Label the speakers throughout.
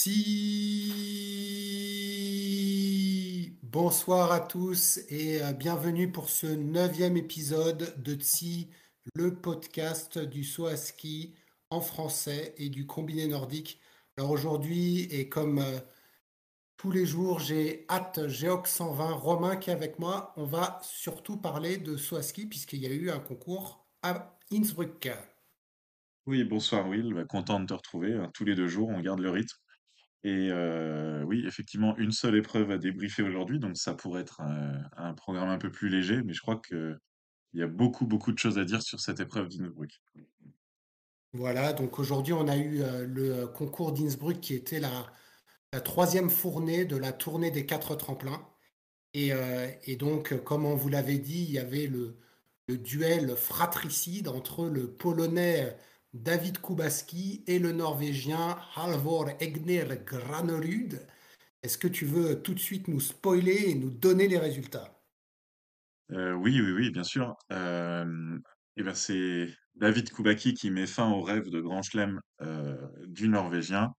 Speaker 1: Si bonsoir à tous et euh, bienvenue pour ce neuvième épisode de Tsi, le podcast du saut à ski en français et du combiné nordique. Alors aujourd'hui, et comme euh, tous les jours, j'ai hâte Géox 120, Romain qui est avec moi. On va surtout parler de saut à ski puisqu'il y a eu un concours à Innsbruck.
Speaker 2: Oui, bonsoir Will, bah, content de te retrouver. hein, Tous les deux jours, on garde le rythme. Et oui, effectivement, une seule épreuve à débriefer aujourd'hui, donc ça pourrait être un, programme un peu plus léger, mais je crois que il y a beaucoup, beaucoup de choses à dire sur cette épreuve d'Innsbruck.
Speaker 1: Voilà, donc aujourd'hui on a eu le concours d'Innsbruck qui était la, troisième fournée de la tournée des quatre tremplins. Et, et donc, comme on vous l'avait dit, il y avait le, le duel fratricide entre le Polonais David Kubaski et le Norvégien Halvor Egner Granerud. Est-ce que tu veux tout de suite nous spoiler et nous donner les résultats?
Speaker 2: Euh, oui, oui, oui, bien sûr. Euh, et ben c'est David Kubacki qui met fin au rêve de Grand Chelem euh, du Norvégien,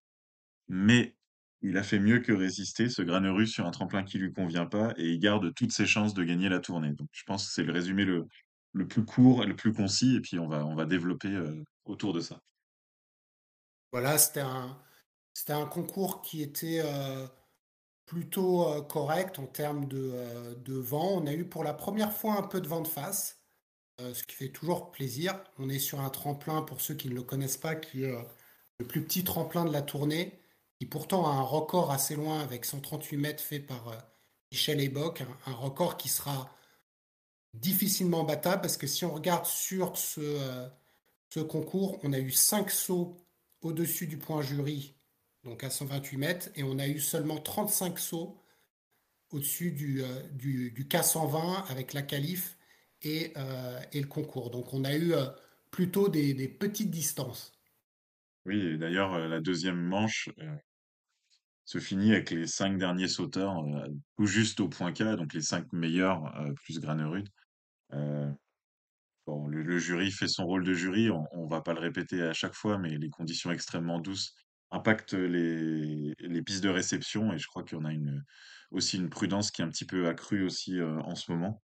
Speaker 2: mais il a fait mieux que résister, ce Granerud, sur un tremplin qui lui convient pas, et il garde toutes ses chances de gagner la tournée. Donc je pense que c'est le résumé le, le plus court et le plus concis, et puis on va, on va développer euh, autour de ça.
Speaker 1: Voilà, c'était un, c'était un concours qui était euh, plutôt euh, correct en termes de, de vent. On a eu pour la première fois un peu de vent de face, ce qui fait toujours plaisir. On est sur un tremplin, pour ceux qui ne le connaissent pas, qui est le plus petit tremplin de la tournée, qui pourtant a un record assez loin avec 138 mètres fait par Michel Ebock, un, un record qui sera difficilement battable parce que si on regarde sur ce, euh, ce concours, on a eu 5 sauts au-dessus du point jury, donc à 128 mètres, et on a eu seulement 35 sauts au-dessus du, euh, du, du K120 avec la qualif et, euh, et le concours. Donc on a eu euh, plutôt des, petites distances.
Speaker 2: Oui, d'ailleurs, la deuxième manche se finit avec les cinq derniers sauteurs, tout juste au point K, donc les cinq meilleurs, plus Granerud. Euh, bon, le, le jury fait son rôle de jury, on, on va pas le répéter à chaque fois, mais les conditions extrêmement douces impactent les, les pistes de réception, et je crois qu'on a une, aussi une prudence qui est un petit peu accrue aussi euh, en ce moment.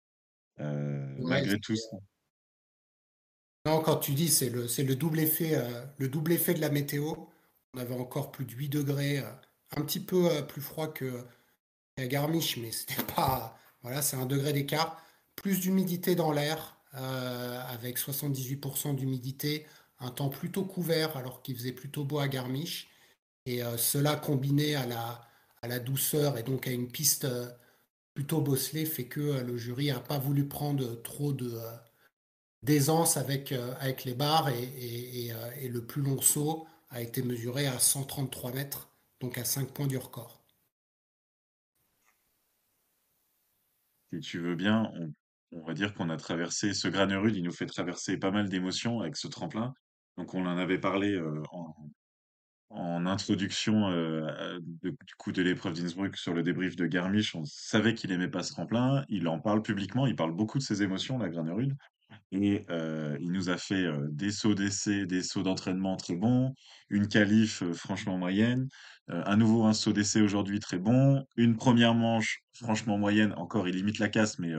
Speaker 2: Euh,
Speaker 1: Ouais,
Speaker 2: malgré tout,
Speaker 1: Non, quand tu dis c'est le, c'est le double effet, euh, le double effet de la météo. On avait encore plus de 8 degrés, euh, un petit peu euh, plus froid que qu'à Garmisch, mais c'était pas. Voilà, c'est un degré d'écart. Plus d'humidité dans l'air, euh, avec 78% d'humidité, un temps plutôt couvert alors qu'il faisait plutôt beau à Garmisch. Et euh, cela combiné à la, douceur et donc à une piste euh, plutôt bosselée fait que le jury n'a pas voulu prendre trop de, d'aisance avec, les barres et, le plus long saut a été mesuré à 133 mètres, donc à 5 points du record.
Speaker 2: si tu veux bien, on va dire qu'on a traversé ce Granerud, il nous fait traverser pas mal d'émotions avec ce tremplin. Donc on en avait parlé euh, en, introduction euh, de- du coup de l'épreuve d'Innsbruck sur le débrief de Garmisch. On savait qu'il aimait pas ce tremplin. Il en parle publiquement, il parle beaucoup de ses émotions, la Granerud. Et euh, il nous a fait euh, des sauts d'essai, des sauts d'entraînement très bons, une qualif euh, franchement moyenne, à nouveau un saut d'essai aujourd'hui très bon, une première manche franchement moyenne, encore il limite la casse, mais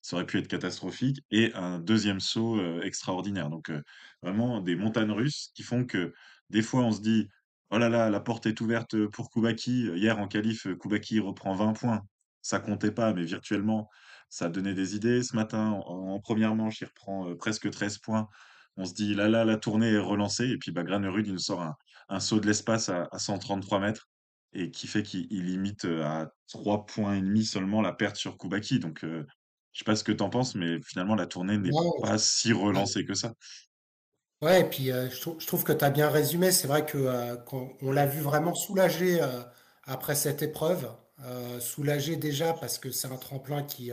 Speaker 2: ça aurait pu être catastrophique, et un deuxième saut extraordinaire. Donc vraiment des montagnes russes qui font que des fois on se dit, oh là là, la porte est ouverte pour Koubaki. Hier en qualif, Koubaki reprend 20 points. Ça comptait pas, mais virtuellement, ça a donné des idées. Ce matin, en, en première manche, il reprend euh, presque 13 points. On se dit, là, là, la tournée est relancée. Et puis, bah, Granerud, il nous sort un, un saut de l'espace à, à 133 mètres et qui fait qu'il il limite euh, à 3 points et demi seulement la perte sur Koubaki. Donc, euh, je sais pas ce que t'en penses, mais finalement, la tournée n'est pas si relancée que ça.
Speaker 1: Ouais, et puis euh, je, trou- je trouve que tu as bien résumé. C'est vrai que euh, qu'on- on l'a vu vraiment soulagé euh, après cette épreuve. Soulagé déjà parce que c'est un tremplin qui,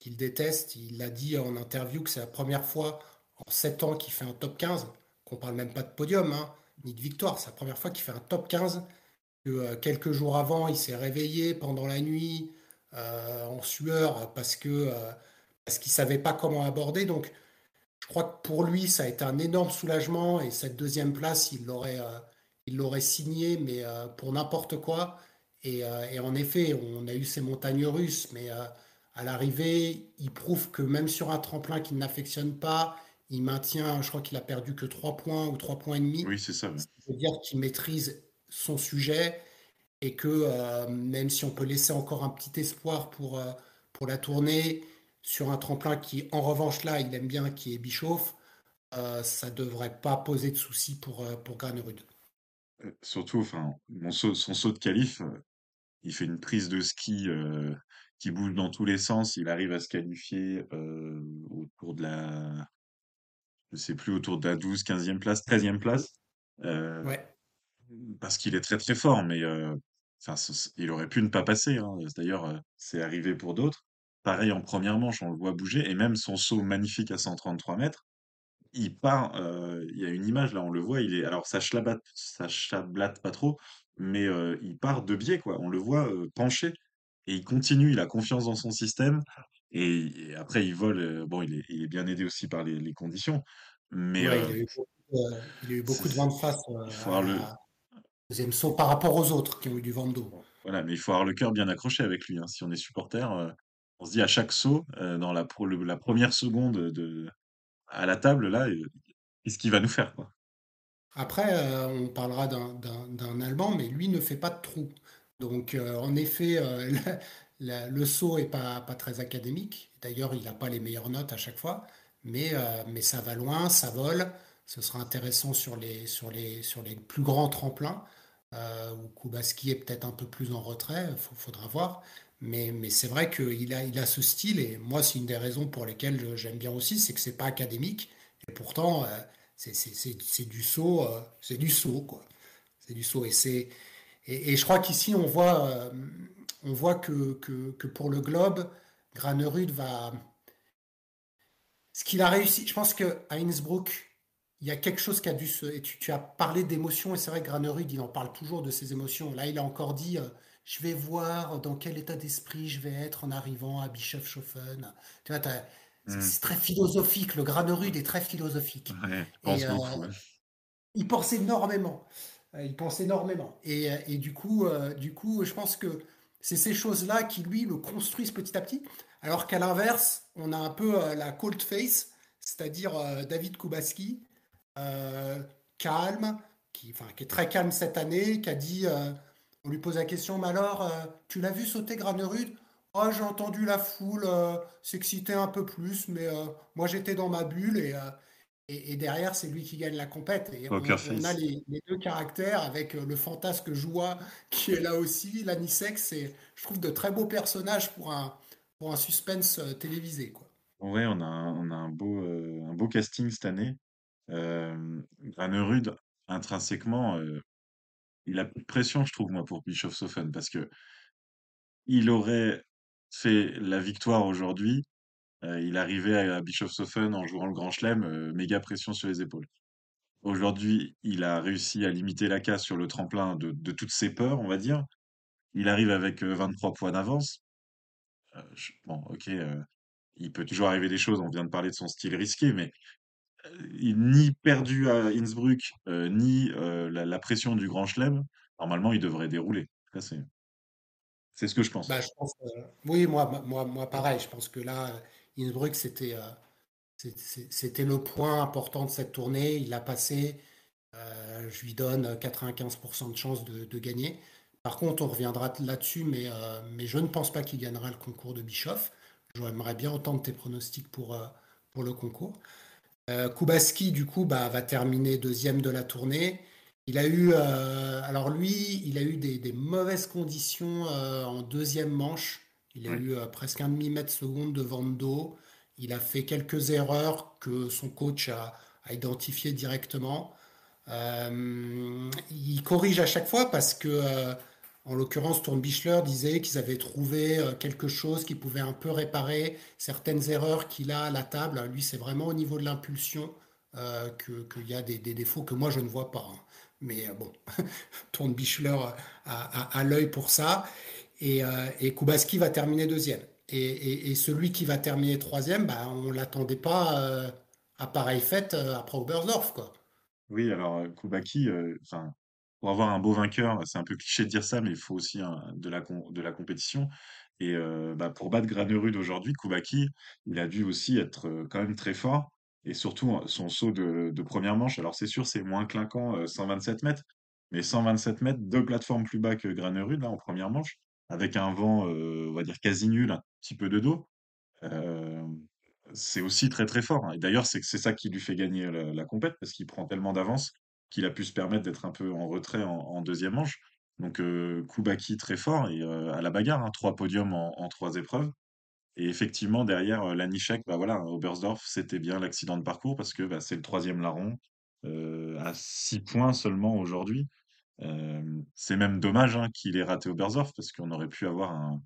Speaker 1: qu'il déteste. Il a dit en interview que c'est la première fois en 7 ans qu'il fait un top 15, qu'on parle même pas de podium, hein, ni de victoire. C'est la première fois qu'il fait un top 15 que euh, quelques jours avant, il s'est réveillé pendant la nuit euh, en sueur parce que euh, parce qu'il savait pas comment aborder. Donc, je crois que pour lui, ça a été un énorme soulagement et cette deuxième place, il l'aurait euh, il l'aurait signé, mais pour n'importe quoi. Et, et, en effet, on a eu ces montagnes russes, mais à l'arrivée, il prouve que même sur un tremplin qu'il n'affectionne pas, il maintient, je crois qu'il a perdu que 3 points ou 3 points et demi.
Speaker 2: Oui, c'est ça.
Speaker 1: Veut dire qu'il maîtrise son sujet et que euh, même si on peut laisser encore un petit espoir pour, euh, pour la tournée, sur un tremplin qui, en revanche, là, il aime bien, qui est Bischoff, euh, ça ne devrait pas poser de soucis pour, pour Granerud.
Speaker 2: surtout, enfin, son saut de qualif, il fait une prise de ski qui bouge dans tous les sens. Il arrive à se qualifier autour de la, je sais plus, autour de la 12, 15e place, 13e place.
Speaker 1: ouais.
Speaker 2: Parce qu'il est très très fort, mais enfin, il aurait pu ne pas passer. Hein. D'ailleurs, c'est arrivé pour d'autres. Pareil en première manche, on le voit bouger, et même son saut magnifique à 133 mètres, il part. il y a une image là, on le voit. Il est alors ça chablate, ça chablate pas trop, mais il part de biais quoi. On le voit penché et il continue. Il a confiance dans son système. Et, après, il vole. bon, il est, il est, bien aidé aussi par les, les conditions, mais
Speaker 1: ouais, il, a eu beaucoup, il a eu beaucoup de vent de face.
Speaker 2: il faut avoir le
Speaker 1: deuxième saut par rapport aux autres qui ont eu du vent d'eau.
Speaker 2: Voilà, mais il faut avoir le cœur bien accroché avec lui. Hein. Si on est supporter, on se dit à chaque saut, dans la, la première seconde de, à la table, là, qu'est-ce qu'il va nous faire quoi?
Speaker 1: Après, on parlera d'un Allemand, mais lui ne fait pas de trou. Donc, en effet, le saut est pas, pas très académique. D'ailleurs, il n'a pas les meilleures notes à chaque fois, mais, mais ça va loin, ça vole. Ce sera intéressant sur les, sur les, sur les plus grands tremplins euh, où Kubaski est peut-être un peu plus en retrait, il faudra voir. Mais, mais c'est vrai qu'il a, il a ce style, et moi, c'est une des raisons pour lesquelles j'aime bien aussi, c'est que c'est pas académique, et pourtant, euh, c'est du saut, euh, c'est du saut, quoi. C'est du saut, et c'est. Et, je crois qu'ici, on voit, euh, on voit que, que, que, pour le globe, Granerud va. Ce qu'il a réussi, je pense qu'à Innsbruck, il y a quelque chose qui a dû se. Et tu, as parlé d'émotions, et c'est vrai que Granerud, il en parle toujours de ses émotions. Là, il a encore dit euh, Je vais voir dans quel état d'esprit je vais être en arrivant à Bischofshofen. Tu vois, hmm. c'est très philosophique. Le Granerud est très philosophique.
Speaker 2: et, euh,
Speaker 1: Il pense énormément. Euh, il pense énormément. Et, et du, coup, du coup, je pense que c'est ces choses-là qui, lui, le construisent petit à petit. Alors qu'à l'inverse, on a un peu la cold face, c'est-à-dire David Kubaski, euh, calme, qui, qui est très calme cette année, qui a dit, euh, on lui pose la question, mais alors, euh, tu l'as vu sauter Granerud Oh, j'ai entendu la foule s'exciter un peu plus, mais moi j'étais dans ma bulle et, et, derrière c'est lui qui gagne la compète. Et on, a les, deux caractères avec le fantasque Joie qui est là aussi, l'Anisex, c'est je trouve de très beaux personnages pour un, pour un suspense télévisé. Quoi.
Speaker 2: Ouais, on a un, on a un beau, un beau casting cette année. Euh, Granerud, intrinsèquement, euh, il a plus de pression, je trouve, moi, pour Bischofshofen, parce que il aurait fait la victoire aujourd'hui, euh, il arrivait à Bischofshofen en jouant le Grand Chelem, euh, méga pression sur les épaules. Aujourd'hui, il a réussi à limiter la casse sur le tremplin de, toutes ses peurs, on va dire. Il arrive avec 23 points d'avance. bon, ok, il peut toujours arriver des choses, on vient de parler de son style risqué, mais ni perdu à Innsbruck, euh, ni euh, la, pression du Grand Chelem, normalement, il devrait dérouler. C'est ce que je pense.
Speaker 1: Bah, je pense oui, moi, moi, moi, pareil. Je pense que là, Innsbruck, c'était euh, c'était le point important de cette tournée. Il l'a passé. je lui donne 95% de chance de, gagner. Par contre, on reviendra là-dessus, mais, je ne pense pas qu'il gagnera le concours de Bischoff. J'aimerais bien entendre tes pronostics pour, le concours. Euh, Kubaski, du coup, bah, va terminer deuxième de la tournée. Il a eu, euh, alors lui, il a eu des, mauvaises conditions euh, en deuxième manche. Il a eu presque un demi-mètre seconde de vent d'eau. Il a fait quelques erreurs que son coach a, a identifiées directement. il corrige à chaque fois parce que en l'occurrence, Bichler disait qu'ils avaient trouvé euh, quelque chose qui pouvait un peu réparer certaines erreurs qu'il a à la table. Lui, c'est vraiment au niveau de l'impulsion euh, qu'il y a des, défauts que moi, je ne vois pas. Hein. Mais euh, bon, Tourne-Bichler a, l'œil pour ça. Et, Kubaski va terminer deuxième. Et, celui qui va terminer troisième, bah, on ne l'attendait pas à pareille fête après Oberstdorf. Quoi.
Speaker 2: Oui, alors Kubaki, pour avoir un beau vainqueur, c'est un peu cliché de dire ça, mais il faut aussi de la, compétition. Et euh, bah, pour battre Granerud aujourd'hui, Koubaki, il a dû aussi être euh, quand même très fort. Et surtout, euh, son saut de, première manche, alors c'est sûr, c'est moins clinquant, euh, 127 mètres, mais 127 mètres, deux plateformes plus bas que Granerud, là, en première manche, avec un vent, va dire, quasi nul, un petit peu de dos. C'est aussi très très fort. hein. Et d'ailleurs, c'est ça qui lui fait gagner la, compète, parce qu'il prend tellement d'avance qu'il a pu se permettre d'être un peu en retrait en, deuxième manche. Donc euh, Koubaki très fort et à la bagarre, hein, trois podiums en, en trois épreuves. Et effectivement, derrière euh, Lanišek, bah voilà, Oberstdorf, c'était bien l'accident de parcours parce que bah, c'est le troisième larron à six points seulement aujourd'hui. Euh, c'est même dommage hein, qu'il ait raté Oberstdorf parce qu'on aurait pu avoir un,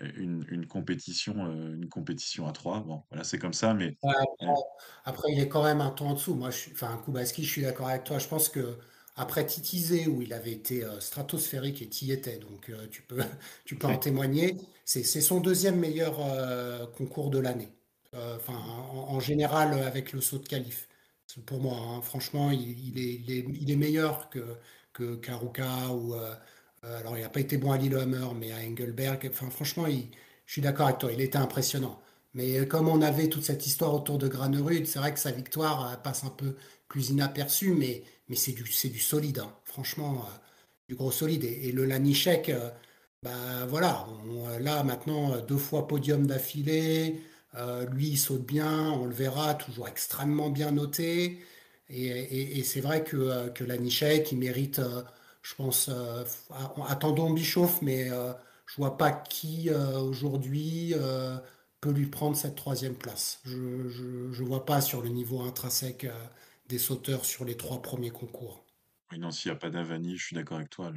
Speaker 2: une, une compétition, euh, une compétition à trois. Bon, voilà, c'est comme ça, mais
Speaker 1: Ouais,
Speaker 2: euh,
Speaker 1: après, après, il est quand même un ton en dessous. Moi, je suis, enfin, Kubaski, je suis d'accord avec toi. Je pense que après Titizé, où il avait été euh, stratosphérique et y étais, donc euh, tu peux, tu peux en témoigner. C'est, son deuxième meilleur euh, concours de l'année. Euh, Enfin, en, en général, euh, avec le saut de qualif. Pour moi, hein. franchement, il, est, il est, il est meilleur que, que Karuka ou. euh, euh, alors, il n'a pas été bon à Lillehammer, mais à Engelberg. Enfin, franchement, je suis d'accord avec toi. Il était impressionnant. Mais euh, comme on avait toute cette histoire autour de Granerud, c'est vrai que sa victoire passe un peu plus inaperçue, mais, c'est du, solide, hein. Franchement, du gros solide. Et, et le Lanichek, bah voilà, on- là maintenant, deux fois podium d'affilée, euh, lui il saute bien, on le verra, toujours extrêmement bien noté. Et, c'est vrai que, euh, que Lanichek, il mérite, euh, je pense, attendons Bischoff, mais je vois pas qui aujourd'hui. peut lui prendre cette troisième place. Je ne vois pas sur le niveau intrinsèque des sauteurs sur les trois premiers concours.
Speaker 2: oui, non, s'il n'y a pas d'Avani, je suis d'accord avec toi,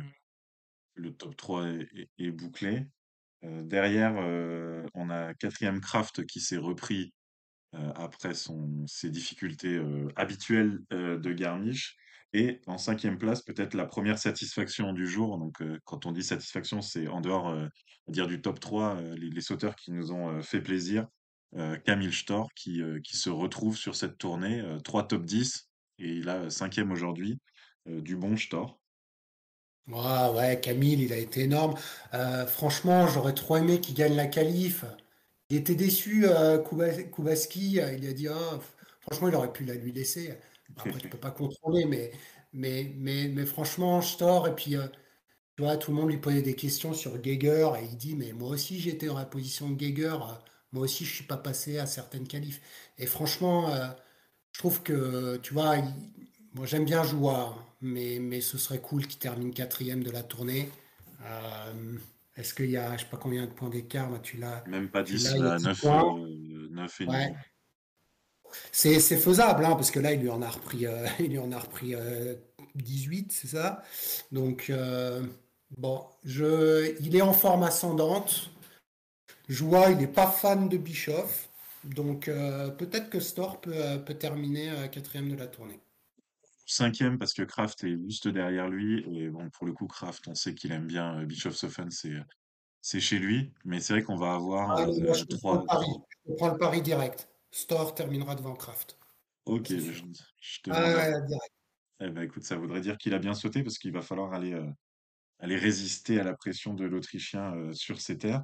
Speaker 2: le, top 3 est, est- est bouclé. Euh, derrière, euh, on a quatrième Kraft qui s'est repris euh, après ses difficultés habituelles de Garmisch. Et en cinquième place, peut-être la première satisfaction du jour. Quand on dit satisfaction, c'est en dehors va dire du top 3, euh, les, sauteurs qui nous ont fait plaisir. Camille Storr qui, se retrouve sur cette tournée, euh, trois top 10, et il a cinquième aujourd'hui, du bon Storr.
Speaker 1: Ouais, ouais, Camille, il a été énorme. Euh, franchement, j'aurais trop aimé qu'il gagne la qualif. Il était déçu, euh, Kuba- Kubaski. Il a dit, Ah, f- franchement, il aurait pu la lui laisser. Après, tu peux pas contrôler, mais, mais, mais, mais franchement, je tort. Et puis, euh, tu vois, tout le monde lui posait des questions sur Geiger. Et il dit, mais moi aussi, j'étais dans la position de Geiger. Moi aussi, je suis pas passé à certaines qualifs. Et franchement, euh, je trouve que, tu vois, il- moi j'aime bien Joua, mais, mais ce serait cool qu'il termine quatrième de la tournée. Euh, est-ce qu'il y a, je sais pas combien de points d'écart, tu l'as,
Speaker 2: Même pas
Speaker 1: tu
Speaker 2: 10,
Speaker 1: l'as, il y a
Speaker 2: là,
Speaker 1: 10
Speaker 2: 9,
Speaker 1: points.
Speaker 2: euh, 9 et
Speaker 1: Ouais,
Speaker 2: demi.
Speaker 1: c'est, faisable, hein, parce que là, il lui en a repris, euh, il lui en a repris euh, 18, c'est ça? Donc, euh, bon, je, il est en forme ascendante. Joua, il n'est pas fan de Bischoff. Donc, euh, peut-être que Storr peut, euh, peut terminer euh, quatrième de la tournée.
Speaker 2: Cinquième parce que Kraft est juste derrière lui. Et bon, pour le coup, Kraft, on sait qu'il aime bien euh, Bischofshofen, c'est c'est chez lui. Mais c'est vrai qu'on va avoir
Speaker 1: Allez, moi,
Speaker 2: euh,
Speaker 1: je te prends
Speaker 2: trois,
Speaker 1: le pari.
Speaker 2: trois.
Speaker 1: Je prends le pari direct. Store terminera devant Kraft.
Speaker 2: Ok, je, je te
Speaker 1: Ah, direct.
Speaker 2: Eh ben, écoute, ça voudrait dire qu'il a bien sauté parce qu'il va falloir aller, euh, aller résister à la pression de l'Autrichien euh, sur ses terres.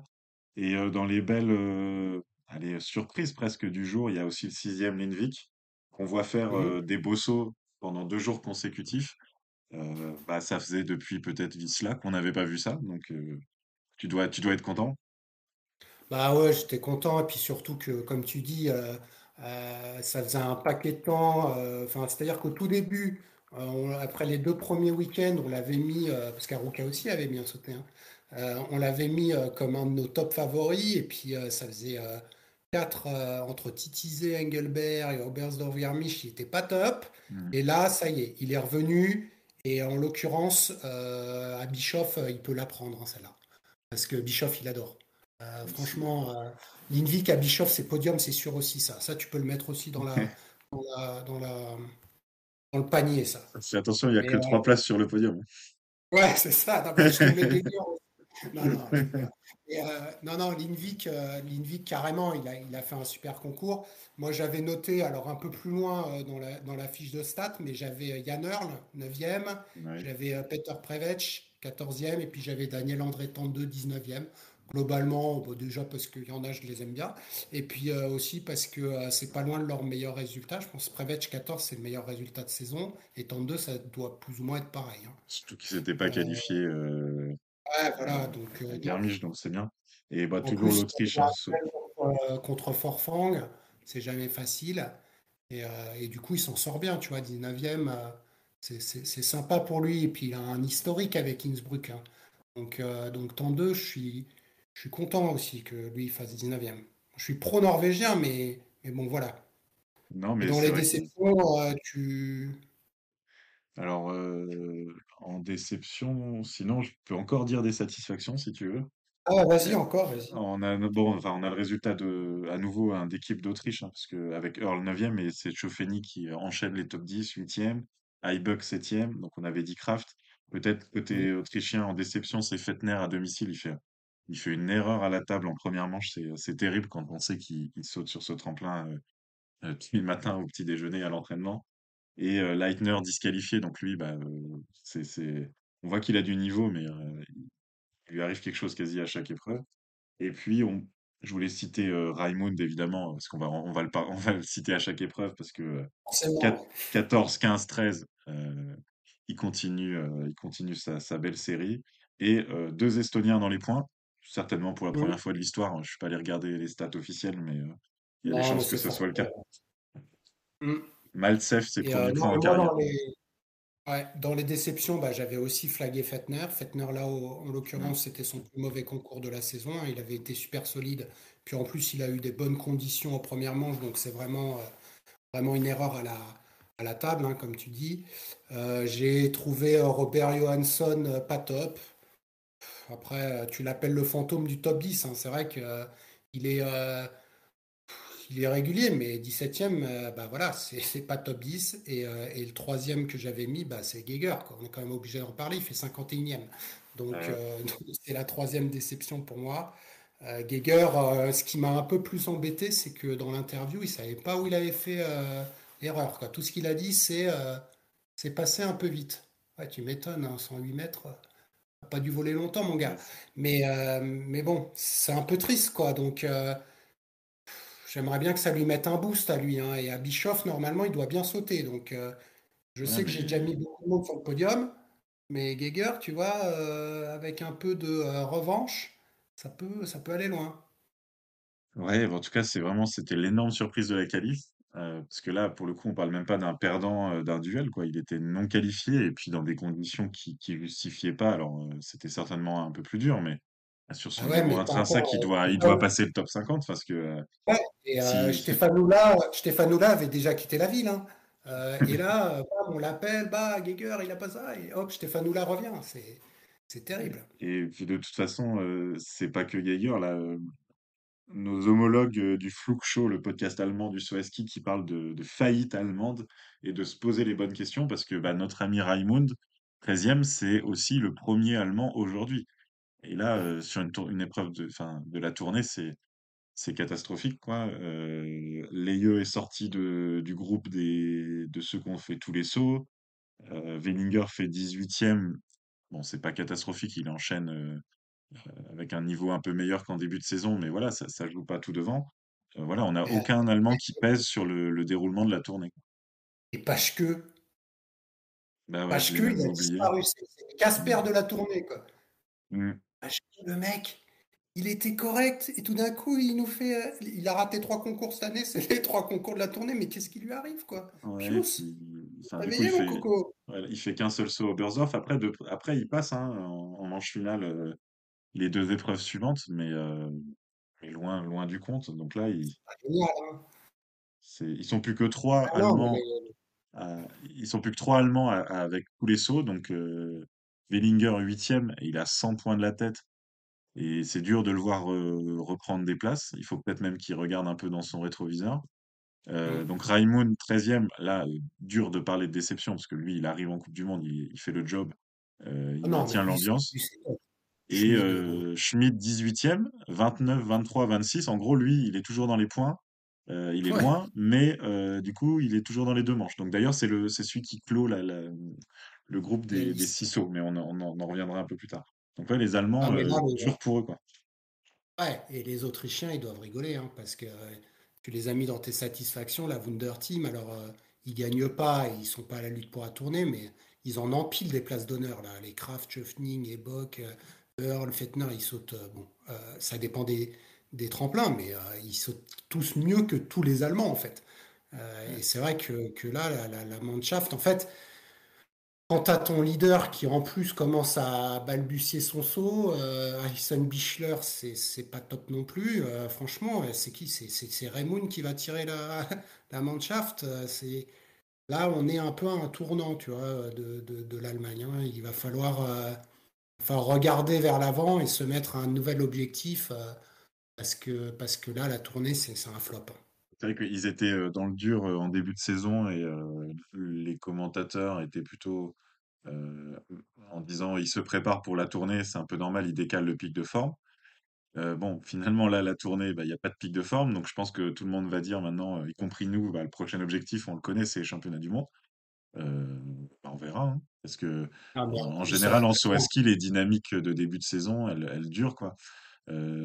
Speaker 2: Et euh, dans les belles allez, surprises presque du jour, il y a aussi le sixième Lindvik qu'on voit faire des beaux sauts pendant deux jours consécutifs. Euh, bah, ça faisait depuis peut-être Visla qu'on n'avait pas vu ça, donc tu dois, être content.
Speaker 1: Bah ouais, j'étais content. Et puis surtout que, comme tu dis, euh, euh, ça faisait un paquet de temps. Enfin, c'est-à-dire qu'au tout début, après les deux premiers week-ends, on l'avait mis, parce qu'Aruka aussi avait bien sauté, hein, on l'avait mis comme un de nos top favoris. Et puis ça faisait euh, euh, entre Titizé, Engelberg et Oberstdorf-Garmisch, il était pas top.
Speaker 2: Mm.
Speaker 1: Et là, ça y est, il est revenu. Et en l'occurrence, euh, à Bischoff, euh, il peut la prendre, hein, celle-là. Parce que Bischoff, il adore. Euh, franchement, Lindvik à Bischoff, c'est podium, c'est sûr aussi ça. Ça, tu peux le mettre aussi dans la, dans la, dans la- dans le panier, ça.
Speaker 2: Fais attention, il n'y a que trois places sur le podium.
Speaker 1: ouais, c'est ça. Non, je te mets Geiger. Non, non. Et, euh, non, non, Lindvik, euh, carrément, il a, il a fait un super concours. Moi, j'avais noté, alors un peu plus loin euh, dans la, dans la fiche de stats, mais j'avais Jan Earl, 9
Speaker 2: Ouais.
Speaker 1: j'avais Peter Prevec, 14 et puis j'avais Daniel André Tandeux, 19e. Globalement, déjà parce qu'il y en a, je les aime bien. Et puis euh, aussi parce que c'est pas loin de leur meilleur résultat. Je pense que Prevec 14, c'est le meilleur résultat de saison. Et Tandeux, ça doit plus ou moins être pareil. hein.
Speaker 2: Surtout qu'ils s'étaient pas qualifiés
Speaker 1: ouais, voilà, donc, euh, donc
Speaker 2: Garmisch, donc c'est bien. Et bah
Speaker 1: En
Speaker 2: toujours
Speaker 1: plus,
Speaker 2: l'Autriche, hein, ce-
Speaker 1: contre, euh, contre Forfang, c'est jamais facile. Et, euh, et du coup, il s'en sort bien, tu vois, 19e, euh, c'est c'est- c'est sympa pour lui. Et puis, il a un historique avec Innsbruck. hein. Donc, euh, donc tant deux, je suis, je suis content aussi que lui fasse 19e. Je suis pro-norvégien, mais, mais bon, voilà.
Speaker 2: Non,
Speaker 1: Et
Speaker 2: mais
Speaker 1: dans
Speaker 2: c'est
Speaker 1: les
Speaker 2: vrai
Speaker 1: déceptions, euh, tu.
Speaker 2: Alors, heu, en déception, sinon je peux encore dire des satisfactions si tu veux.
Speaker 1: Ah, vas-y, encore, vas-y.
Speaker 2: on a bon, enfin, on a le résultat de à nouveau, hein, d'équipe d'Autriche, hein, parce qu'avec Earl 9e et c'est Tchouafeni qui enchaîne les top 10, 8e, Heibuck 7e, donc on avait dit Kraft. Peut-être
Speaker 1: Mm.
Speaker 2: côté autrichien en déception, c'est Fettner à domicile, il fait il fait une erreur à la table en première manche, c'est c'est terrible quand on sait qu'il qu'il saute sur ce tremplin, heu heu, tous les matins au petit déjeuner, à l'entraînement. Et euh, Leitner disqualifié, donc lui, bah, euh, c'est, c'est... on voit qu'il a du niveau, mais euh, il lui arrive quelque chose quasi à chaque épreuve. Et puis, on... je voulais citer euh, Raimund, évidemment, parce qu'on va, on va le, par- on va le citer à chaque épreuve, parce que euh,
Speaker 1: Forcément,
Speaker 2: quat-
Speaker 1: ouais.
Speaker 2: 14, 15, 13, euh, il continue, il continue sa, sa belle série. Et deux Estoniens dans les points, certainement pour la
Speaker 1: Mm.
Speaker 2: première fois de l'histoire. hein. Je suis pas allé regarder les stats officielles, mais il y a des
Speaker 1: Non,
Speaker 2: chances que ce soit le cas.
Speaker 1: Mm.
Speaker 2: Maltsev, ses
Speaker 1: Et
Speaker 2: premiers
Speaker 1: euh, non, dans les, Ouais, dans les déceptions, bah, j'avais aussi flagué Fettner. Fettner, là, en
Speaker 2: Mm.
Speaker 1: l'occurrence, c'était son plus mauvais concours de la saison. hein. Il avait été super solide. Puis en plus, il a eu des bonnes conditions en première manche. Donc c'est vraiment, euh, vraiment une erreur à la, à la table, hein, comme tu dis. Euh, j'ai trouvé euh, Robert Johansson pas top. Après, tu l'appelles le fantôme du top 10. hein. C'est vrai que, euh, il est, euh, il est régulier, mais 17e, euh, bah voilà, c'est pas top 10. Et, euh, et le troisième que j'avais mis, bah, c'est Geiger, quoi. On est quand même obligé d'en parler, il fait 51e. Donc
Speaker 2: Euh,
Speaker 1: euh, donc c'est la troisième déception pour moi. Euh, Geiger, ce qui m'a un peu plus embêté, c'est que dans l'interview, il savait pas où il avait fait l'erreur. Tout ce qu'il a dit, c'est c'est passé un peu vite. Ouais, tu m'étonnes, hein, 108 mètres, pas dû voler longtemps, mon gars. Mais, euh, mais bon, c'est un peu triste, quoi. Donc, euh, J'aimerais bien que ça lui mette un boost à lui. hein. Et à Bischoff, normalement, il doit bien sauter. Donc, euh, je
Speaker 2: ouais,
Speaker 1: sais que j'ai déjà mis beaucoup de monde sur le podium. Mais Geiger, tu vois, euh, avec un peu de euh, revanche, ça peut, ça peut aller loin.
Speaker 2: Ouais, en tout cas, c'est vraiment, c'était l'énorme surprise de la qualif. parce que là, pour le coup, on parle même pas d'un perdant d'un duel, quoi. Il était non qualifié et puis dans des conditions qui, qui justifiaient pas. Alors, c'était certainement un peu plus dur, mais sur son
Speaker 1: ouais,
Speaker 2: niveau intrinsèque, il doit, il doit passer le top 50 parce que
Speaker 1: ouais, et euh,
Speaker 2: si, si-
Speaker 1: Stéphanoula, Stéphanoula avait déjà quitté la ville. hein. Euh, et là, euh, bam, on l'appelle, bah, Geiger, il a pas ça. Et hop, Stéphanoula revient. C'est, c'est terrible.
Speaker 2: et puis de toute façon, euh, c'est pas que Geiger là. euh, nos homologues du Flugshow, le podcast allemand du Soeski, qui parle de, de faillite allemande et de se poser les bonnes questions parce que bah, notre ami Raimund, 13e, c'est aussi le premier allemand aujourd'hui. Et là, sur une, tour- une épreuve de, enfin, de la tournée, c'est c'est catastrophique, quoi. Euh, Leyeux est sorti de, du groupe des, de ceux qui ont fait tous les sauts. Euh, Wellinger fait 18e. Bon, c'est pas catastrophique, il enchaîne euh, avec un niveau un peu meilleur qu'en début de saison, mais voilà, ça, ça joue pas tout devant. Euh, voilà, on n'a aucun Allemand qui pèse sur le, le déroulement de la tournée.
Speaker 1: et
Speaker 2: Bah ouais, je l'ai
Speaker 1: Paschke, il a disparu. C'est Casper
Speaker 2: Mm.
Speaker 1: de la tournée, quoi.
Speaker 2: Mm.
Speaker 1: Paschke, le mec. Il était correct et tout d'un coup, il nous fait. euh, Il a raté trois concours cette année, c'est les trois concours de la tournée, mais qu'est-ce qui lui arrive, quoi?
Speaker 2: Ouais, et
Speaker 1: Pius,
Speaker 2: puis, enfin, du coup, il
Speaker 1: mon
Speaker 2: fait,
Speaker 1: coco?
Speaker 2: ouais, il fait qu'un seul saut au Oberstdorf. Après, après, il passe hein, en, en manche finale euh, les deux épreuves suivantes, mais, euh, mais loin, loin du compte. Donc là, il,
Speaker 1: Ah, génial, hein.
Speaker 2: ils sont plus que trois
Speaker 1: Ah non, mais
Speaker 2: Allemands. à- ils sont plus que trois Allemands à- à- avec tous les sauts. Donc euh, Wellinger huitième, et il a 100 points de la tête. Et c'est dur de le voir reprendre des places. Il faut peut-être même qu'il regarde un peu dans son rétroviseur. Euh,
Speaker 1: hum.
Speaker 2: donc Raimund, 13e, là, dur de parler de déception, parce que lui, il arrive en Coupe du Monde, il, il fait le job, euh,
Speaker 1: Ah
Speaker 2: il
Speaker 1: non, mais
Speaker 2: maintient l'ambiance. Et euh, Schmidt 18e, 29, 23, 26. En gros, lui, il est toujours dans les points. Il est
Speaker 1: Ouais,
Speaker 2: loin, mais du coup, il est toujours dans les deux manches. Donc d'ailleurs, c'est celui qui clôt la, la- le groupe des, des sauts, mais on en reviendra un peu plus tard. Donc ouais, les
Speaker 1: Ah,
Speaker 2: Allemands,
Speaker 1: mais là, le-
Speaker 2: dur pour eux, quoi.
Speaker 1: ouais, et les Autrichiens, ils doivent rigoler, hein, parce que euh, tu les as mis dans tes satisfactions, la Wunder Team. Alors, euh, ils gagnent pas, ils sont pas à la lutte pour la tournée, mais ils en empilent des places d'honneur, là. Les Kraft, Schöfning, Ebock, euh, Earl, Fettner, ils sautent. euh, bon, euh, ça dépend des, des tremplins, mais ils sautent tous mieux que tous les Allemands, en fait.
Speaker 2: Ouais.
Speaker 1: et c'est vrai que, que là, la, la, la Mannschaft, en fait, quand tu as ton leader qui en plus commence à balbutier son saut, euh, Harrison Bichler, c'est pas top non plus. Euh, franchement, euh, c'est qui? C'est Raymond qui va tirer la, la Mannschaft. Euh, là, on est un peu à un tournant, tu vois, de, l'Allemagne. hein. Il va falloir, regarder vers l'avant et se mettre un nouvel objectif parce que, parce que là, la tournée, c'est c'est un flop. hein.
Speaker 2: C'est vrai qu'ils étaient dans le dur en début de saison et euh, les commentateurs étaient plutôt euh, en disant ils se préparent pour la tournée, c'est un peu normal, ils décalent le pic de forme. Euh, bon, finalement, là, la tournée, bah, il n'y a pas de pic de forme, donc je pense que tout le monde va dire maintenant, y compris nous, bah, le prochain objectif, on le connaît, c'est les championnats du monde. Euh, bah, on verra, hein, parce que
Speaker 1: Ah,
Speaker 2: en,
Speaker 1: mais en
Speaker 2: en général, en ski, les dynamiques de début de saison, elles, elles durent, quoi.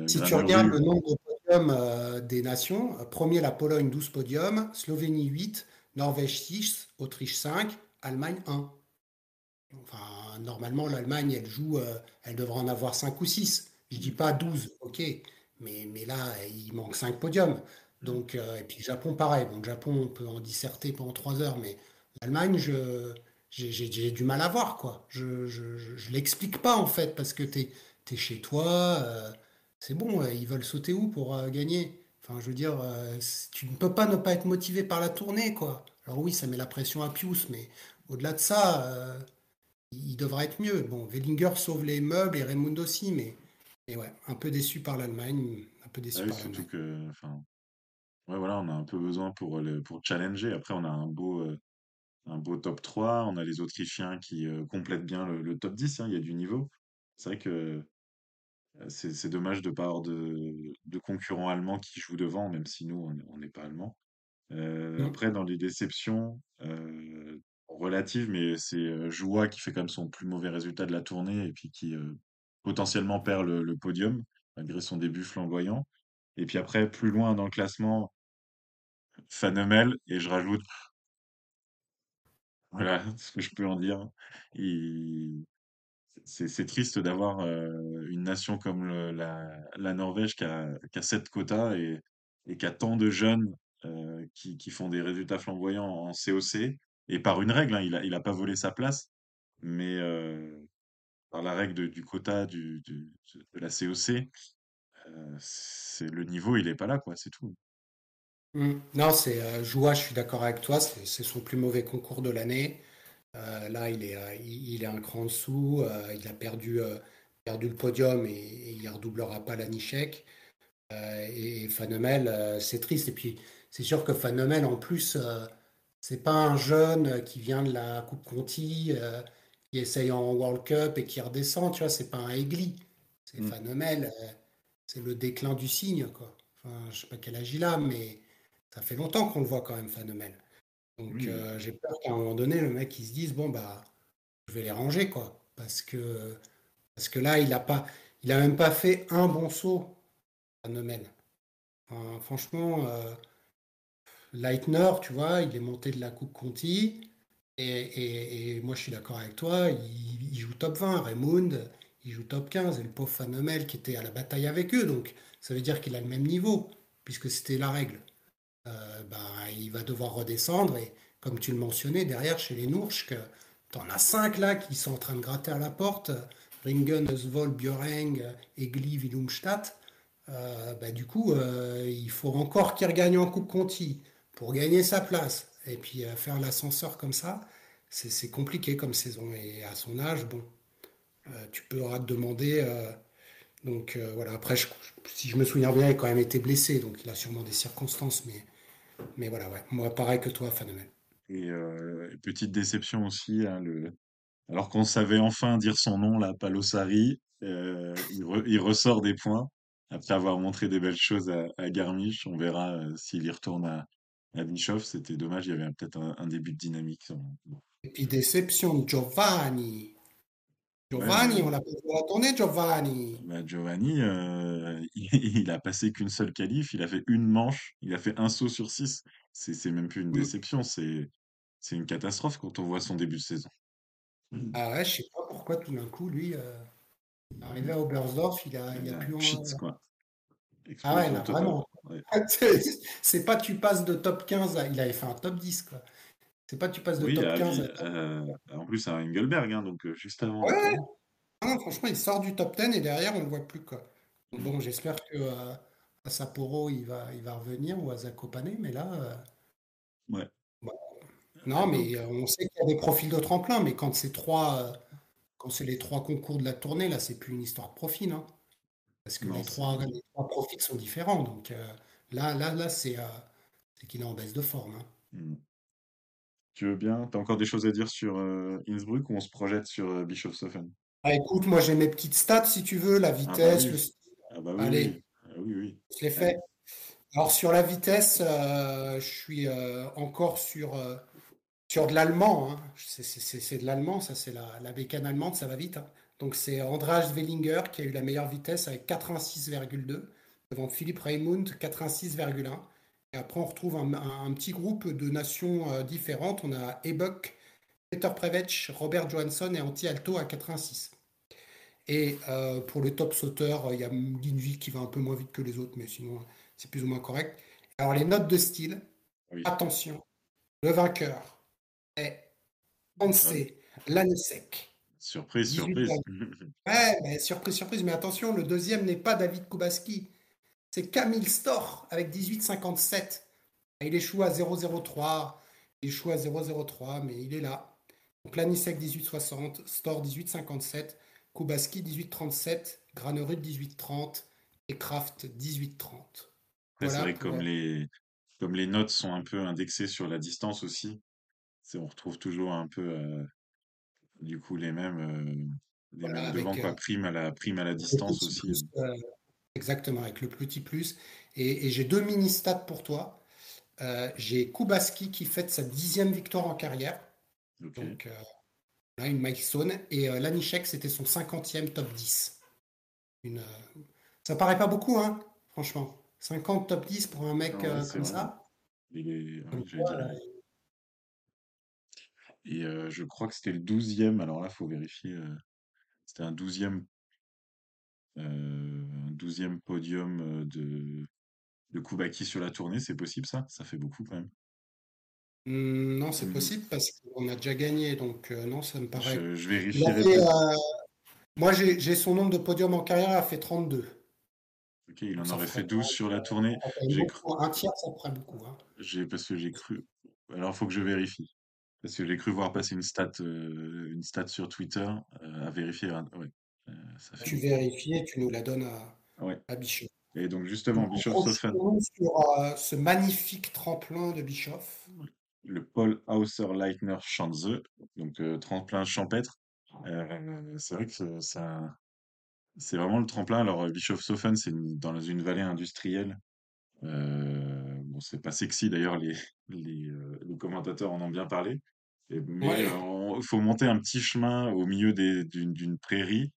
Speaker 1: Si tu regardes le nombre de euh, des nations, euh, premier la Pologne 12 podiums, Slovénie 8, Norvège 6, Autriche 5, Allemagne 1. Enfin, normalement, l'Allemagne, elle joue, euh, elle devrait en avoir 5 ou 6. Je dis pas 12, ok, mais, mais là, il manque 5 podiums. Donc, euh, et puis Japon, pareil. Bon, Japon, on peut en disserter pendant 3 heures, mais l'Allemagne, j'ai, du mal à voir, quoi. Je, je l'explique pas, en fait, parce que t'es, t'es chez toi, euh, c'est bon, euh, ils veulent sauter où pour euh, gagner? Enfin, je veux dire, euh, tu ne peux pas ne pas être motivé par la tournée, quoi. Alors oui, ça met la pression à Pius, mais au-delà de ça, euh, il devrait être mieux. Bon, Wellinger sauve les meubles et Raymond aussi, mais, mais ouais, un peu déçu par l'Allemagne, un peu
Speaker 2: Ah
Speaker 1: déçu
Speaker 2: oui,
Speaker 1: par
Speaker 2: surtout
Speaker 1: l'Allemagne.
Speaker 2: que, enfin, ouais, voilà, on a un peu besoin pour le, pour challenger. Après, on a un beau, un beau top 3. On a les Autrichiens qui complètent bien le, le top 10, hein, il y a du niveau. C'est vrai que c'est c'est dommage de pas avoir de, de concurrents allemands qui jouent devant, même si nous, on n'est pas allemands. Euh,
Speaker 1: Mm.
Speaker 2: après, dans les déceptions euh, relatives, mais c'est euh, Joua qui fait quand même son plus mauvais résultat de la tournée et puis qui euh, potentiellement perd le, le podium malgré son début flamboyant. Et puis après, plus loin dans le classement, Fanemel, et je rajoute, voilà ce que je peux en dire. Il- C'est triste d'avoir euh, une nation comme la, Norvège qui a, qui a quotas et, qui a tant de jeunes euh, qui, font des résultats flamboyants en COC. Et par une règle, hein, il a, il a pas volé sa place, mais euh, par la règle du quota du, de la COC, c'est le niveau, il est pas là, quoi, c'est tout.
Speaker 1: Mm. Non, c'est Joua, je suis d'accord avec toi, c'est son plus mauvais concours de l'année. Euh, là, il est, il, il est un cran dessous, euh, il a perdu, euh, perdu le podium et, et il ne redoublera pas la Nichec. Euh, et Fanemel, c'est triste. Et puis, c'est sûr que Fanemel, en plus, c'est pas un jeune qui vient de la Coupe Conti, qui essaye en World Cup et qui redescend, tu vois, c'est pas un Aigli. C'est
Speaker 2: Mm.
Speaker 1: Fanemel, c'est le déclin du cygne, quoi. Enfin, je sais pas quel âge il a, mais ça fait longtemps qu'on le voit quand même, Fanemel. Donc,
Speaker 2: Oui,
Speaker 1: euh, j'ai peur qu'à un moment donné, le mec, il se dise, bon, bah, je vais les ranger, quoi. Parce que, parce que là, il a pas, il a même pas fait un bon saut, Fanemel. Enfin, franchement, euh, Leitner, tu vois, il est monté de la Coupe Conti. Et, et- et moi, je suis d'accord avec toi, il, il joue top 20. Raymond, il joue top 15. Et le pauvre Fanemel qui était à la bataille avec eux. Donc, ça veut dire qu'il a le même niveau, puisque c'était la règle. Euh, ben, il va devoir redescendre. Et comme tu le mentionnais, derrière, chez les Noursch, que t'en as cinq là qui sont en train de gratter à la porte. Ringen, Oswald, Björeng, Egli, Willumstadt. Euh, bah, du coup, euh, il faut encore qu'il regagne en Coupe Conti pour gagner sa place. Et puis euh, faire l'ascenseur comme ça, c'est compliqué comme saison. Et à son âge, bon, euh, tu peux te demander. donc voilà, après, si je me souviens bien, il a quand même été blessé, donc il a sûrement des circonstances. Mais, mais voilà, ouais. Moi, pareil que toi, Phénomène.
Speaker 2: Et euh, petite déception aussi, hein, le... alors qu'on savait enfin dire son nom, là, Palosari, Euh, il, re- il ressort des points après avoir montré des belles choses à, à Garmisch. On verra euh, s'il y retourne à, à. C'était dommage, il y avait peut-être un, un début de dynamique. Bon.
Speaker 1: Et puis déception, Giovanni. Giovanni, on l'a tournée, Giovanni.
Speaker 2: bah, Giovanni, euh, il, il a passé qu'une seule qualif, il a fait une manche, il a fait un saut sur six. C'est même plus une
Speaker 1: Mm.
Speaker 2: déception, c'est une catastrophe quand on voit son début de saison.
Speaker 1: Ah ouais, je sais pas pourquoi tout d'un coup, lui, euh, arrivé à Oberstdorf, il a, il a plus.
Speaker 2: cheats,
Speaker 1: en-
Speaker 2: quoi.
Speaker 1: Ah ouais, là, vraiment.
Speaker 2: Ouais.
Speaker 1: C'est c'est pas tu passes de top 15 à. Il avait fait un top 10, quoi. C'est pas tu passes de
Speaker 2: Oui,
Speaker 1: top
Speaker 2: à,
Speaker 1: 15
Speaker 2: Vi-
Speaker 1: à top.
Speaker 2: euh, en plus à Engelberg, hein, donc euh, juste avant
Speaker 1: Ouais, ah non, franchement, il sort du top 10 et derrière, on le voit plus, quoi. Donc bon, j'espère que euh, à Sapporo, il va, il va revenir ou à Zakopane, mais là. euh,
Speaker 2: Ouais. Ah,
Speaker 1: non, mais euh, on sait qu'il y a des profils de tremplin, mais quand c'est trois, quand c'est les trois concours de la tournée, là, c'est plus une histoire de profil, hein, parce que
Speaker 2: non,
Speaker 1: les trois, les trois profils sont différents. Donc là, là, là, c'est c'est qu'il est en baisse de forme. hein.
Speaker 2: Tu veux bien? T'as encore des choses à dire sur euh, Innsbruck ou on se projette sur euh, Bischofshofen?
Speaker 1: Ah, écoute, moi j'ai mes petites stats si tu veux, la
Speaker 2: bah
Speaker 1: vitesse, le style.
Speaker 2: Ah bah oui,
Speaker 1: Allez,
Speaker 2: oui. Ah oui, oui.
Speaker 1: je l'ai fait. Alors sur la vitesse, euh, je suis euh, encore sur, euh, sur de l'allemand. hein. C'est de l'allemand, ça c'est la, la bécane allemande, ça va vite. hein. Donc c'est Andreas Wellinger qui a eu la meilleure vitesse avec 86,2 devant Philippe Raimund 86,1. Et après on retrouve un, un- un petit groupe de nations euh, différentes. On a Ebuck, Peter Prevec, Robert Johansson et Antti Alto à 86. Et euh, pour le top sauteur, il y a Linvik qui va un peu moins vite que les autres, mais sinon c'est plus ou moins correct. Alors les notes de style,
Speaker 2: Oui.
Speaker 1: attention, le vainqueur est
Speaker 2: Ah,
Speaker 1: Lanesek.
Speaker 2: surprise,
Speaker 1: 18
Speaker 2: surprise.
Speaker 1: Ouais, mais surprise, surprise, mais attention, le deuxième n'est pas David Kubaski, c'est Camille Storr avec 18,57. Il échoue à 0,03, il échoue à 0,03, mais il est là. Donc Lanisek 18,60, Storr 18,57, Kubaski 18,37, Granerud 18,30 et Kraft 18,30.
Speaker 2: Après, c'est vrai comme les, comme les notes sont un peu indexées sur la distance aussi, c'est, on retrouve toujours un peu, euh, du coup, les mêmes, euh, les
Speaker 1: Voilà,
Speaker 2: mêmes devants,
Speaker 1: avec
Speaker 2: quoi.
Speaker 1: euh,
Speaker 2: Prime à la, prime à la
Speaker 1: le
Speaker 2: distance aussi.
Speaker 1: Exactement, avec le petit plus. Et, et j'ai deux mini-stats pour toi. Euh, j'ai Kubaski qui fête sa dixième victoire en carrière. Donc, euh, là, une milestone. Et euh, Lanišek, c'était son cinquantième top 10. Une, euh, ça paraît pas beaucoup, hein, franchement. 50 top 10 pour un mec
Speaker 2: ouais,
Speaker 1: comme
Speaker 2: vrai.
Speaker 1: ça.
Speaker 2: Il est,
Speaker 1: Comme
Speaker 2: Et je crois que c'était le douzième. Alors là, faut vérifier. c'était un douzième, un douzième podium euh, de, de Koubaki sur la tournée. C'est possible, ça? Ça fait beaucoup quand même.
Speaker 1: hmm, non, c'est
Speaker 2: dit-
Speaker 1: possible parce qu'on a déjà gagné. Donc, euh, non, ça me paraît.
Speaker 2: Je, je
Speaker 1: Il a
Speaker 2: vérifierai
Speaker 1: fait,
Speaker 2: peut-être.
Speaker 1: euh, moi, j'ai son nombre de podiums en carrière, il a fait 32.
Speaker 2: Ok, il en
Speaker 1: ça
Speaker 2: aurait fait 12 sur la tournée. cru.
Speaker 1: Un tiers, ça ferait beaucoup. hein.
Speaker 2: parce que j'ai cru. Alors, faut que je vérifie. Parce que j'ai cru voir passer une stat, euh, une stat sur Twitter à vérifier. hein. Ouais, ça fait
Speaker 1: Tu vérifies et tu nous la donnes à,
Speaker 2: Ouais.
Speaker 1: à Bischoff.
Speaker 2: Et donc, justement, Bischofshofen,
Speaker 1: projetons-nous sur euh, ce magnifique tremplin de Bischoff.
Speaker 2: le Paul Hauser-Leitner Schanze, donc euh, tremplin champêtre. Euh, c'est vrai que c'est- ça, c'est vraiment le tremplin. Alors, euh, Bischofshofen, c'est dans une vallée industrielle. Euh, bon, c'est pas sexy d'ailleurs, les, les, euh, les commentateurs en ont bien parlé. Et- mais
Speaker 1: Ouais,
Speaker 2: il faut monter un petit chemin au milieu d'une prairie.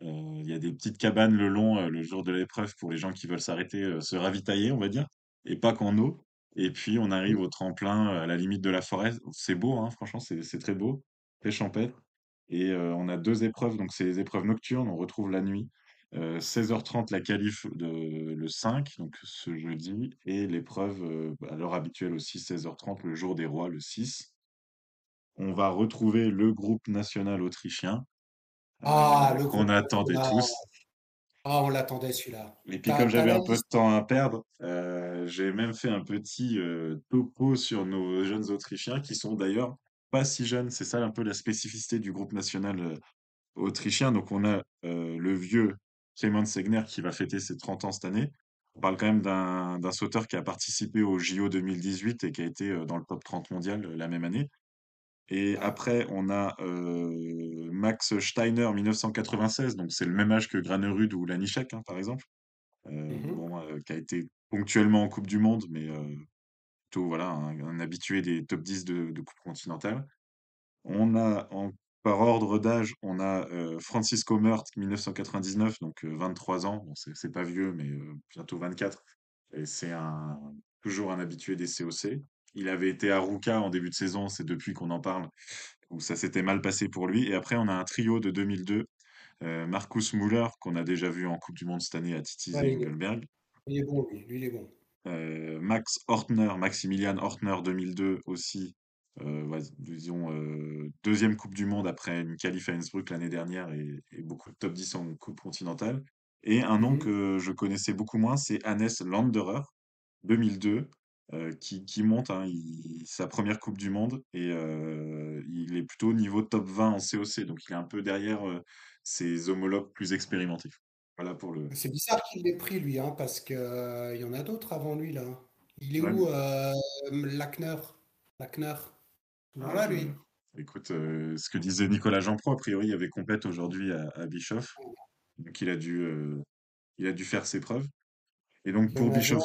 Speaker 2: Il y a des petites cabanes le long, euh, le jour de l'épreuve, pour les gens qui veulent s'arrêter, euh, se ravitailler, on va dire, et pas qu'en eau. Et puis on arrive au tremplin, euh, à la limite de la forêt. C'est beau, hein, franchement, c'est c'est très beau, très champêtre. Et euh, on a deux épreuves, donc c'est les épreuves nocturnes, on retrouve la nuit. Euh, 16h30 la qualif de le 5, donc ce jeudi, et l'épreuve euh, à l'heure habituelle aussi 16h30 le jour des rois, le 6. On va retrouver le groupe national autrichien
Speaker 1: Ah,
Speaker 2: euh,
Speaker 1: le
Speaker 2: qu'on attendait
Speaker 1: là.
Speaker 2: tous.
Speaker 1: Ah, on l'attendait celui-là.
Speaker 2: Et puis comme j'avais un peu de temps à perdre, euh, j'ai même fait un petit euh, topo sur nos jeunes Autrichiens qui sont d'ailleurs pas si jeunes. C'est ça un peu la spécificité du groupe national euh, autrichien. Donc on a le vieux Clément Segner qui va fêter ses 30 ans cette année. On parle quand même d'un sauteur qui a participé au JO 2018 et qui a été dans le top 30 mondial la même année. Et après, on a euh, Max Steiner 1996, donc c'est le même âge que Granerud ou Lanišek, hein, par exemple. Euh, bon, euh, qui a été ponctuellement en Coupe du Monde, mais plutôt voilà, un, un habitué des top 10 de, de Coupe continentale. On a, en, par ordre d'âge, on a Francisco Mört, 1999, donc euh, 23 ans. Bon, c'est pas vieux, mais bientôt 24. Et c'est un, toujours un habitué des COC. Il avait été à Ruka en début de saison, c'est depuis qu'on en parle, où ça s'était mal passé pour lui. Et après, on a un trio de 2002, euh, Marcus Müller, qu'on a déjà vu en Coupe du Monde cette année à
Speaker 1: Ouais, il est,
Speaker 2: Engelberg.
Speaker 1: il est bon, lui. Lui, il est bon.
Speaker 2: Euh, Max Hortner, Maximilian Hortner 2002 aussi, euh, ouais, disons euh, deuxième Coupe du Monde après une qualif à Innsbruck l'année dernière et, et beaucoup de top 10 en Coupe continentale. Et un nom
Speaker 1: Mhm.
Speaker 2: que je connaissais beaucoup moins, c'est Hannes Landerer 2002, euh, qui, qui monte hein, il- sa première Coupe du Monde et euh, il est plutôt au niveau top 20 en COC, donc il est un peu derrière euh, ses homologues plus expérimentés. Voilà pour le.
Speaker 1: C'est bizarre qu'il l'ait pris, lui, hein, parce que, euh, il y en a d'autres avant lui, là. Il est
Speaker 2: Ouais,
Speaker 1: où, Lackner? Lackner?
Speaker 2: Ah,
Speaker 1: là,
Speaker 2: je...
Speaker 1: lui?
Speaker 2: Écoute, ce que disait Nicolas Jeanpro, a priori, il y avait compète aujourd'hui à, à Bischoff. Donc il a dû, il a dû faire ses preuves. Et donc pour Bischoff?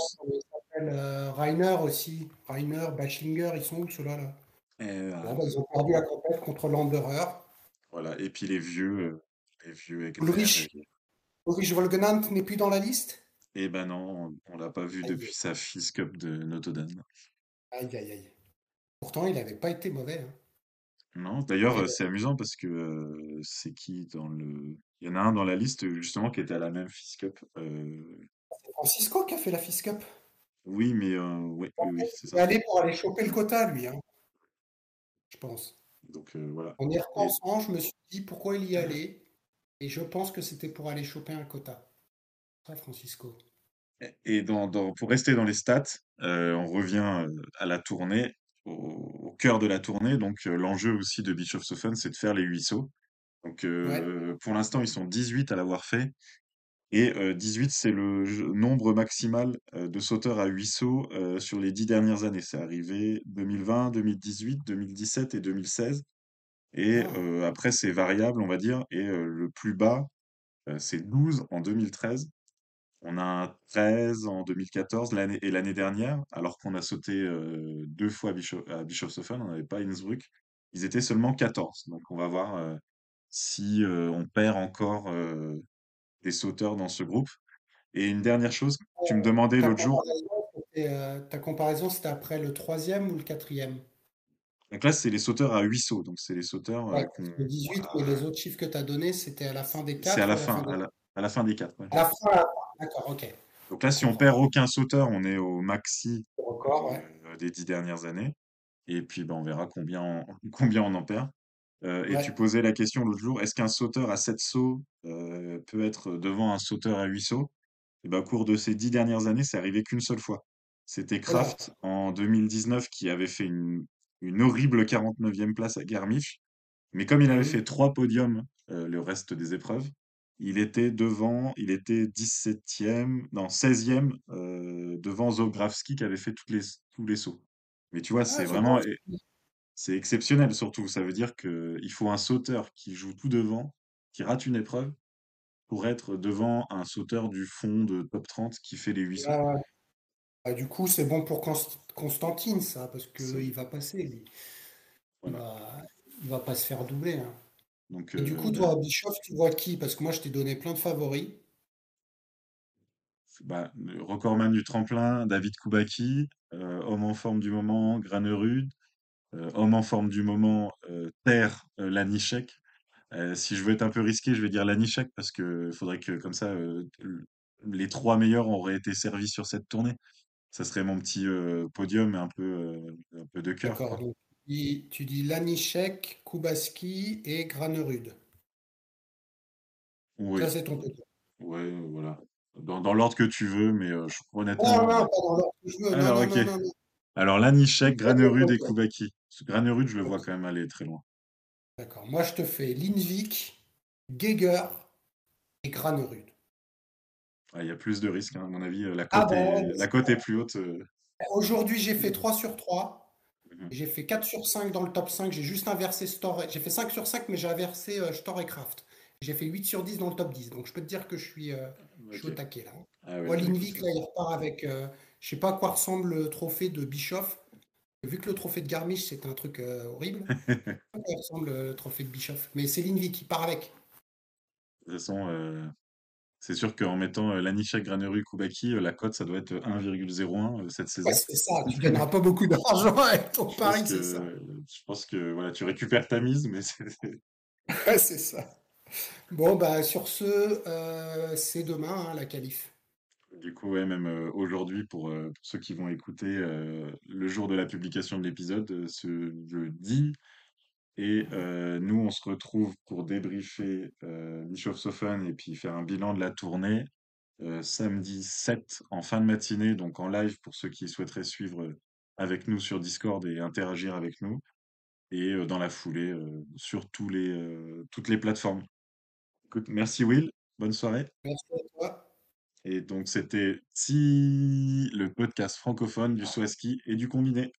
Speaker 1: Euh, Rainer aussi. Rainer, Bachlinger, ils sont où, ceux-là, là? Bon,
Speaker 2: euh,
Speaker 1: bah, ils ont perdu la compète contre Landerer.
Speaker 2: voilà. Et puis les vieux, euh, les vieux.
Speaker 1: Ulrich, Ulrich Wolgenant n'est plus dans la liste?
Speaker 2: Et ben non, on, on l'a pas vu
Speaker 1: Aïe,
Speaker 2: depuis sa FIS Cup de Notre-Dame.
Speaker 1: aïe, aïe, aïe. Pourtant, il n'avait pas été mauvais. hein.
Speaker 2: Non, d'ailleurs, c'est amusant parce que euh, c'est qui dans le. Il y en a un dans la liste justement qui était à la même FIS Cup. Euh,
Speaker 1: c'est Francisco qui a fait la FIS Cup?
Speaker 2: Oui, mais euh, oui, oui, oui, c'est
Speaker 1: Il est
Speaker 2: ça.
Speaker 1: allé pour aller choper le quota, lui, hein, je pense.
Speaker 2: Donc euh, voilà.
Speaker 1: En y
Speaker 2: Et,
Speaker 1: repensant, je me suis dit pourquoi il y allait? Et je pense que c'était pour aller choper un quota. Ouais, Francisco.
Speaker 2: Et dans, dans- pour rester dans les stats, euh, on revient euh, à la tournée, au, au cœur de la tournée. Donc, l'enjeu aussi de Bischofshofen, c'est de faire les 8 sauts. Donc,
Speaker 1: Ouais.
Speaker 2: pour l'instant, ils sont 18 à l'avoir fait. Et euh, 18, c'est le nombre maximal euh, de sauteurs à 8 sauts euh, sur les 10 dernières années. C'est arrivé 2020, 2018, 2017 et 2016. Et
Speaker 1: Ah,
Speaker 2: euh, après, c'est variable, on va dire. Et euh, le plus bas, euh, c'est 12 en 2013. On a un 13 en 2014 l'année et l'année dernière, alors qu'on a sauté euh, deux fois à, Bischof, à Bischofshofen, on n'avait pas Innsbruck. Ils étaient seulement 14. Donc on va voir euh, si euh, on perd encore euh, des sauteurs dans ce groupe. Et une dernière chose, tu me demandais
Speaker 1: ta
Speaker 2: l'autre jour,
Speaker 1: euh, ta comparaison, c'était après le troisième ou le quatrième?
Speaker 2: donc là c'est les sauteurs à 8 sauts, donc c'est les sauteurs
Speaker 1: Ouais,
Speaker 2: euh,
Speaker 1: parce
Speaker 2: qu'on,
Speaker 1: que 18, mais les autres chiffres que tu as donnés, c'était à la fin des
Speaker 2: c'est à
Speaker 1: 4 ou
Speaker 2: la
Speaker 1: à la
Speaker 2: fin, à la, à la fin des quatre. ouais.
Speaker 1: À la fin. D'accord, ok.
Speaker 2: Donc là, si on perd aucun sauteur, on est au maxi
Speaker 1: Le record, ouais.
Speaker 2: euh, des dix dernières années. Et puis, ben, on verra combien on, combien on en perd. Euh, et tu posais la question l'autre jour, est-ce qu'un sauteur à 7 sauts euh, peut être devant un sauteur à 8 sauts? Et ben, au cours de ces 10 dernières années, c'est arrivé qu'une seule fois. C'était
Speaker 1: voilà.
Speaker 2: Kraft en 2019 qui avait fait une, une horrible 49e place à Garmisch. Mais comme il avait fait trois podiums euh, le reste des épreuves, il était devant, il était 17e, non 16e euh, devant Zografski qui avait fait toutes les, tous les sauts. Mais tu vois,
Speaker 1: Ah,
Speaker 2: c'est vraiment. C'est exceptionnel surtout. Ça veut dire qu'il faut un sauteur qui joue tout devant, qui rate une épreuve, pour être devant un sauteur du fond de top 30 qui fait les 8 sauts.
Speaker 1: Ouais, ouais. Bah, du coup, c'est bon pour Const- Constantine, ça, parce qu'il va passer, lui. Il
Speaker 2: voilà.
Speaker 1: va, il va pas se faire doubler. hein.
Speaker 2: Donc,
Speaker 1: Et du
Speaker 2: euh,
Speaker 1: coup, toi, à Bischoff, tu vois qui? Parce que moi, je t'ai donné plein de favoris.
Speaker 2: bah, le recordman du tremplin, David Koubaki, euh, homme en forme du moment, Granerud, euh, homme en forme du moment, euh, Terre euh, Lanišek. Euh, si je veux être un peu risqué, je vais dire Lanišek parce que faudrait que comme ça euh, les trois meilleurs auraient été servis sur cette tournée. Ça serait mon petit euh, podium un peu euh, un peu de cœur
Speaker 1: D'accord. tu dis, Lanišek, Kubaski et Granerud.
Speaker 2: Oui,
Speaker 1: Ça, c'est ton podium.
Speaker 2: ouais, euh, voilà. Dans, dans l'ordre que tu veux, mais euh, je,
Speaker 1: Non, non,
Speaker 2: honnêtement. euh,
Speaker 1: pas dans l'ordre que je veux. Non,
Speaker 2: Alors
Speaker 1: non, non, non, non.
Speaker 2: Alors
Speaker 1: ton
Speaker 2: Granerud et
Speaker 1: podium.
Speaker 2: Granerud, je le vois quand même aller très loin.
Speaker 1: d'accord. Moi, je te fais Lindvik, Geiger et Granerud.
Speaker 2: Ah, Il y a plus de risques, hein, à mon avis. euh, La
Speaker 1: Ah
Speaker 2: cote est, la cote plus haute. euh.
Speaker 1: aujourd'hui, j'ai fait 3 sur 3.
Speaker 2: Mmh
Speaker 1: J'ai fait 4 sur 5 dans le top 5. J'ai juste inversé Store. J'ai fait 5 sur 5, mais j'ai inversé euh, Store et Craft. J'ai fait 8 sur 10 dans le top 10. Donc je peux te dire que je suis, euh, je suis au taquet là.
Speaker 2: Ah ouais,
Speaker 1: Moi, l'Invik, là, il repart avec. euh, je sais pas à quoi ressemble le trophée de Bischoff. Vu que le trophée de Garmisch, c'était un truc euh, horrible. Ressemble euh, le trophée de Bischoff. Mais c'est l'Invik qui part avec.
Speaker 2: de toute façon, heu, c'est sûr qu'en mettant, heu, Lanishek, Granerud, Koubaki, la cote, ça doit être 1,01, heu, cette
Speaker 1: Ouais,
Speaker 2: saison.
Speaker 1: c'est ça. Tu gagneras pas beaucoup d'argent avec ton
Speaker 2: Je pense
Speaker 1: pari, c'est ça.
Speaker 2: que je pense que, voilà, tu récupères ta mise, mais c'est c'est
Speaker 1: Ouais, c'est ça. Bon, bah, sur ce, euh, c'est demain, hein, la qualif.
Speaker 2: Du coup, même, aujourd'hui pour, ceux qui vont écouter, le jour de la publication de l'épisode, ce jeudi et nous, on se retrouve pour débriefer, heu, Bischofshofen et puis faire un bilan de la tournée, samedi 7 en fin de matinée, donc en live pour ceux qui souhaiteraient suivre, avec nous sur Discord et interagir avec nous et dans la foulée, sur tous les, toutes les plateformes. Merci Will, bonne soirée. Et donc c'était si le podcast francophone du saut à ski et du combiné.